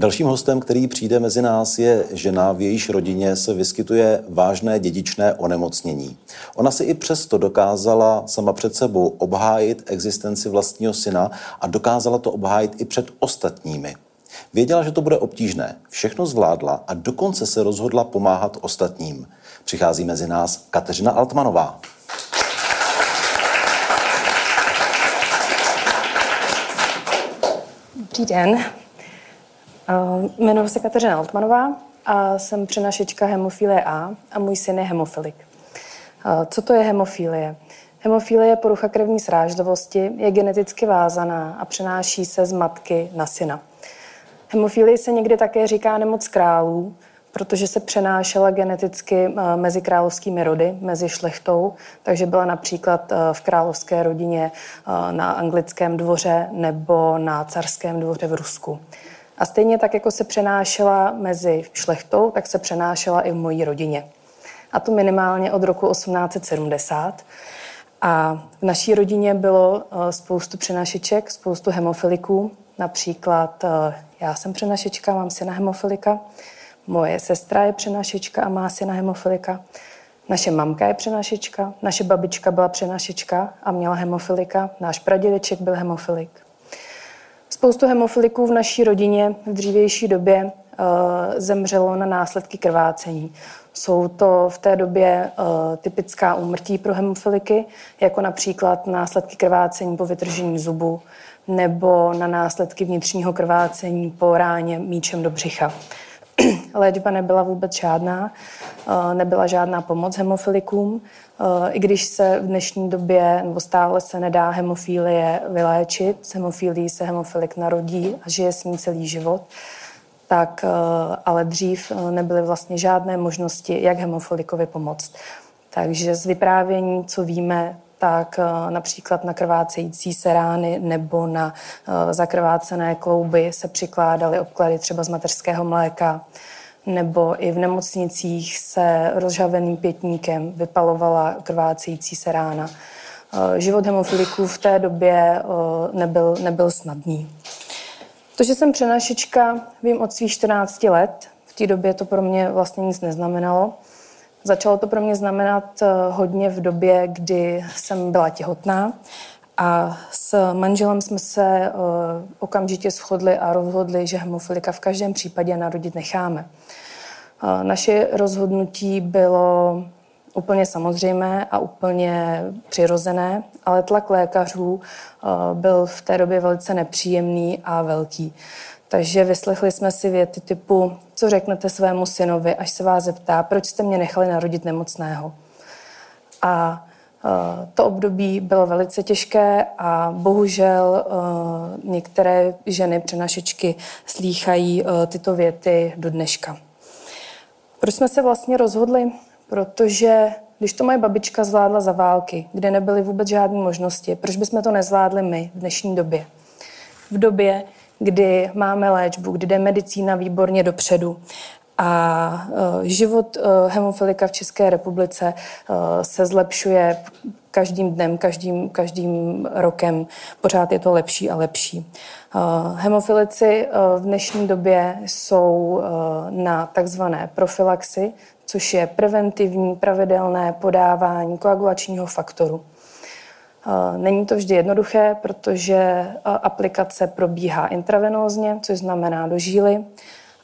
Dalším hostem, který přijde mezi nás, je žena, v jejíž rodině se vyskytuje vážné dědičné onemocnění. Ona si i přesto dokázala sama před sebou obhájit existenci vlastního syna a dokázala to obhájit i před ostatními. Věděla, že to bude obtížné, všechno zvládla a dokonce se rozhodla pomáhat ostatním. Přichází mezi nás Kateřina Altmanová. Dobrý den. Jmenuji se Kateřina Altmanová a jsem přenašečka hemofilie A a můj syn je hemofilik. Co to je hemofilie? Hemofilie je porucha krevní srážlivosti, je geneticky vázaná a přenáší se z matky na syna. Hemofilie se někdy také říká nemoc králů, protože se přenášela geneticky mezi královskými rody, mezi šlechtou, takže byla například v královské rodině na anglickém dvoře nebo na carském dvoře v Rusku. A stejně tak, jako se přenášela mezi šlechtou, tak se přenášela i v mojí rodině. A to minimálně od roku 1870. A v naší rodině bylo eh, spoustu přenašeček, spoustu hemofiliků. Například eh, já jsem přenašečka, mám syna hemofilika. Moje sestra je přenašečka a má syna hemofilika. Naše mamka je přenašečka, naše babička byla přenašečka a měla hemofilika. Náš pradědeček byl hemofilik. Spoustu hemofiliků v naší rodině v dřívější době uh, zemřelo na následky krvácení. Jsou to v té době uh, typická úmrtí pro hemofiliky, jako například následky krvácení po vytržení zubu nebo na následky vnitřního krvácení po ráně míčem do břicha. Léčba nebyla vůbec žádná, uh, nebyla žádná pomoc hemofilikům. Eh, I když se v dnešní době nebo stále se nedá hemofilie vyléčit, s hemofílií se hemofilik narodí a žije s ní celý život, tak eh, ale dřív eh, nebyly vlastně žádné možnosti, jak hemofilikovi pomoct. Takže z vyprávění, co víme, tak například na krvácející se rány nebo na zakrvácené klouby se přikládaly obklady třeba z mateřského mléka nebo i v nemocnicích se rozžaveným pětníkem vypalovala krvácející se rána. Eh, život hemofiliků v té době eh, nebyl, nebyl snadný. To, že jsem přenašička, vím od svých 14 let. V té době to pro mě vlastně nic neznamenalo. Začalo to pro mě znamenat eh, hodně v době, kdy jsem byla těhotná a s manželem jsme se okamžitě shodli a rozhodli, že hemofilika v každém případě narodit necháme. Naše rozhodnutí bylo úplně samozřejmé a úplně přirozené, ale tlak lékařů byl v té době velice nepříjemný a velký. Takže vyslechli jsme si věty typu, co řeknete svému synovi, až se vás zeptá, proč jste mě nechali narodit nemocného. A to období bylo velice těžké a bohužel některé ženy přenašečky slýchají tyto věty do dneška. Proč jsme se vlastně rozhodli? Protože když to moje babička zvládla za války, kde nebyly vůbec žádné možnosti, proč bychom to nezvládli my v dnešní době? V době, kdy máme léčbu, kdy jde medicína výborně dopředu a uh, život uh, hemofilika v České republice uh, se zlepšuje každým dnem, každým, každým rokem. Pořád je to lepší a lepší. Hemofilici v dnešní době jsou na takzvané profilaxi, což je preventivní pravidelné podávání koagulačního faktoru. Není to vždy jednoduché, protože aplikace probíhá intravenózně, což znamená do žíly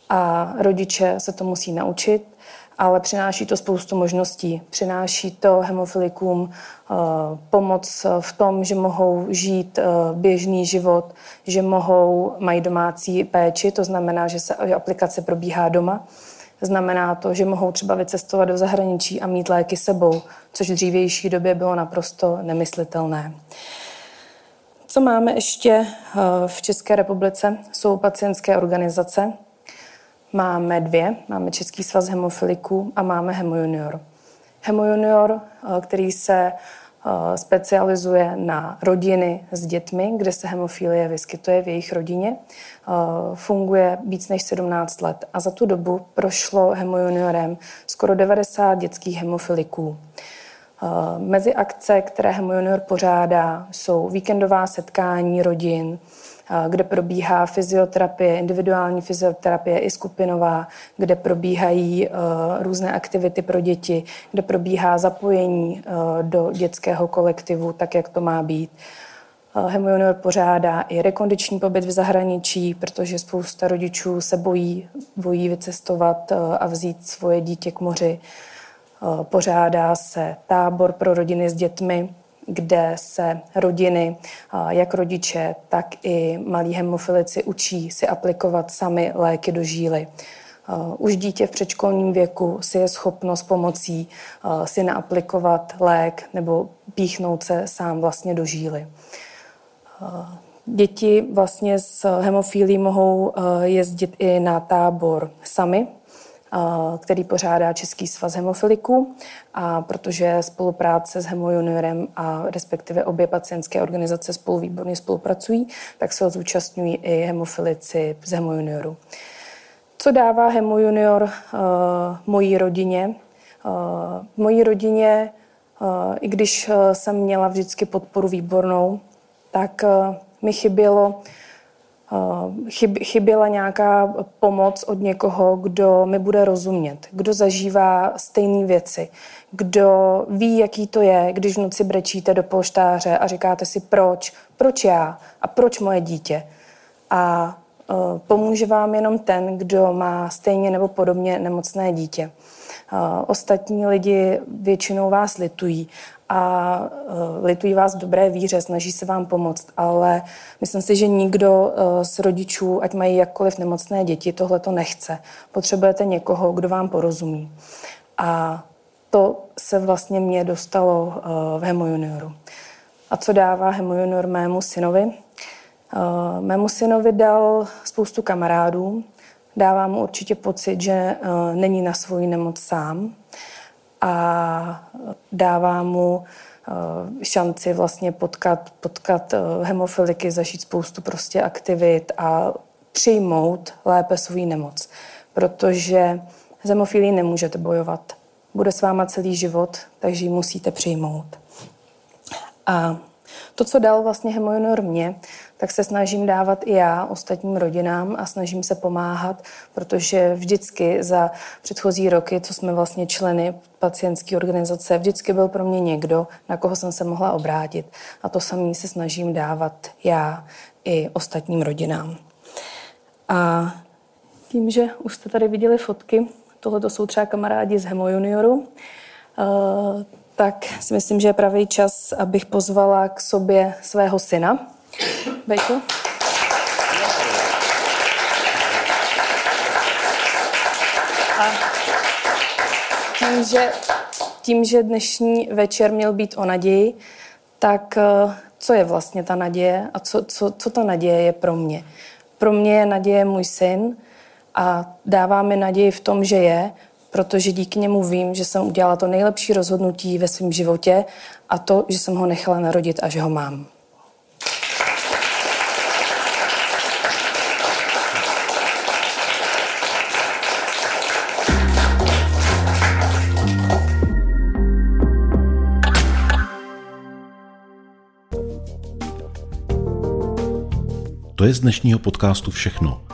a rodiče se to musí naučit, ale přináší to spoustu možností. Přináší to hemofilikům eh, pomoc v tom, že mohou žít eh, běžný život, že mohou, mají domácí péči, to znamená, že se aplikace probíhá doma. Znamená to, že mohou třeba vycestovat do zahraničí a mít léky sebou, což v dřívější době bylo naprosto nemyslitelné. Co máme ještě eh, v České republice, jsou pacientské organizace, máme dvě. Máme Český svaz hemofiliků a máme Hemo Junior. Hemo Junior, který se specializuje na rodiny s dětmi, kde se hemofilie vyskytuje v jejich rodině. Funguje víc než 17 let a za tu dobu prošlo hemojuniorem skoro 90 dětských hemofiliků. Mezi akce, které Hemo Junior pořádá, jsou víkendová setkání rodin, kde probíhá fyzioterapie, individuální fyzioterapie i skupinová, kde probíhají různé aktivity pro děti, kde probíhá zapojení do dětského kolektivu, tak jak to má být. Hemo Junior pořádá i rekondiční pobyt v zahraničí, protože spousta rodičů se bojí, bojí vycestovat a vzít svoje dítě k moři. Pořádá se tábor pro rodiny s dětmi, kde se rodiny, jak rodiče, tak i malí hemofilici učí si aplikovat sami léky do žíly. Už dítě v předškolním věku si je schopno s pomocí si naaplikovat lék nebo píchnout se sám vlastně do žíly. Děti vlastně s hemofílí mohou jezdit i na tábor sami, který pořádá Český svaz hemofiliků. A protože spolupráce s Hemo Juniorem a respektive obě pacientské organizace spolu výborně spolupracují, tak se zúčastňují i hemofilici z Hemo Junioru. Co dává Hemo Junior uh, mojí rodině? Uh, mojí rodině, uh, i když jsem měla vždycky podporu výbornou, tak mi chybělo chyb, chyběla nějaká pomoc od někoho, kdo mi bude rozumět, kdo zažívá stejné věci, kdo ví, jaký to je, když v noci brečíte do polštáře a říkáte si proč, proč já a proč moje dítě. A pomůže vám jenom ten, kdo má stejně nebo podobně nemocné dítě. Uh, ostatní lidi většinou vás litují a uh, litují vás v dobré víře, snaží se vám pomoct, ale myslím si, že nikdo z rodičů, ať mají jakkoliv nemocné děti, tohle to nechce. Potřebujete někoho, kdo vám porozumí. A to se vlastně mě dostalo v Hemo Junioru. A co dává Hemo Junior mému synovi? Uh, mému synovi dal spoustu kamarádů, dává mu určitě pocit, že uh, není na svoji nemoc sám, a dává mu eh, šanci vlastně potkat, potkat eh, hemofiliky, zažít spoustu prostě aktivit a přijmout lépe svou nemoc. Protože s hemofilí nemůžete bojovat. Bude s váma celý život, takže ji musíte přijmout. A to, co dal vlastně Hemojunor mě, tak se snažím dávat i já ostatním rodinám a snažím se pomáhat, protože vždycky za předchozí roky, co jsme vlastně členy pacientské organizace, vždycky byl pro mě někdo, na koho jsem se mohla obrátit. A to samý se snažím dávat já i ostatním rodinám. A tím, že už jste tady viděli fotky, tohle to jsou třeba kamarádi z Hemo Junioru, eh, tak si myslím, že je pravý čas, abych pozvala k sobě svého syna. Bejku. A tím že, tím, že dnešní večer měl být o naději, tak eh, co je vlastně ta naděje a co, co, co ta naděje je pro mě? Pro mě je naděje můj syn a dává mi naději v tom, že je, protože díky němu vím, že jsem udělala to nejlepší rozhodnutí ve svém životě a to, že jsem ho nechala narodit a že ho mám. To je z dnešního podcastu všechno.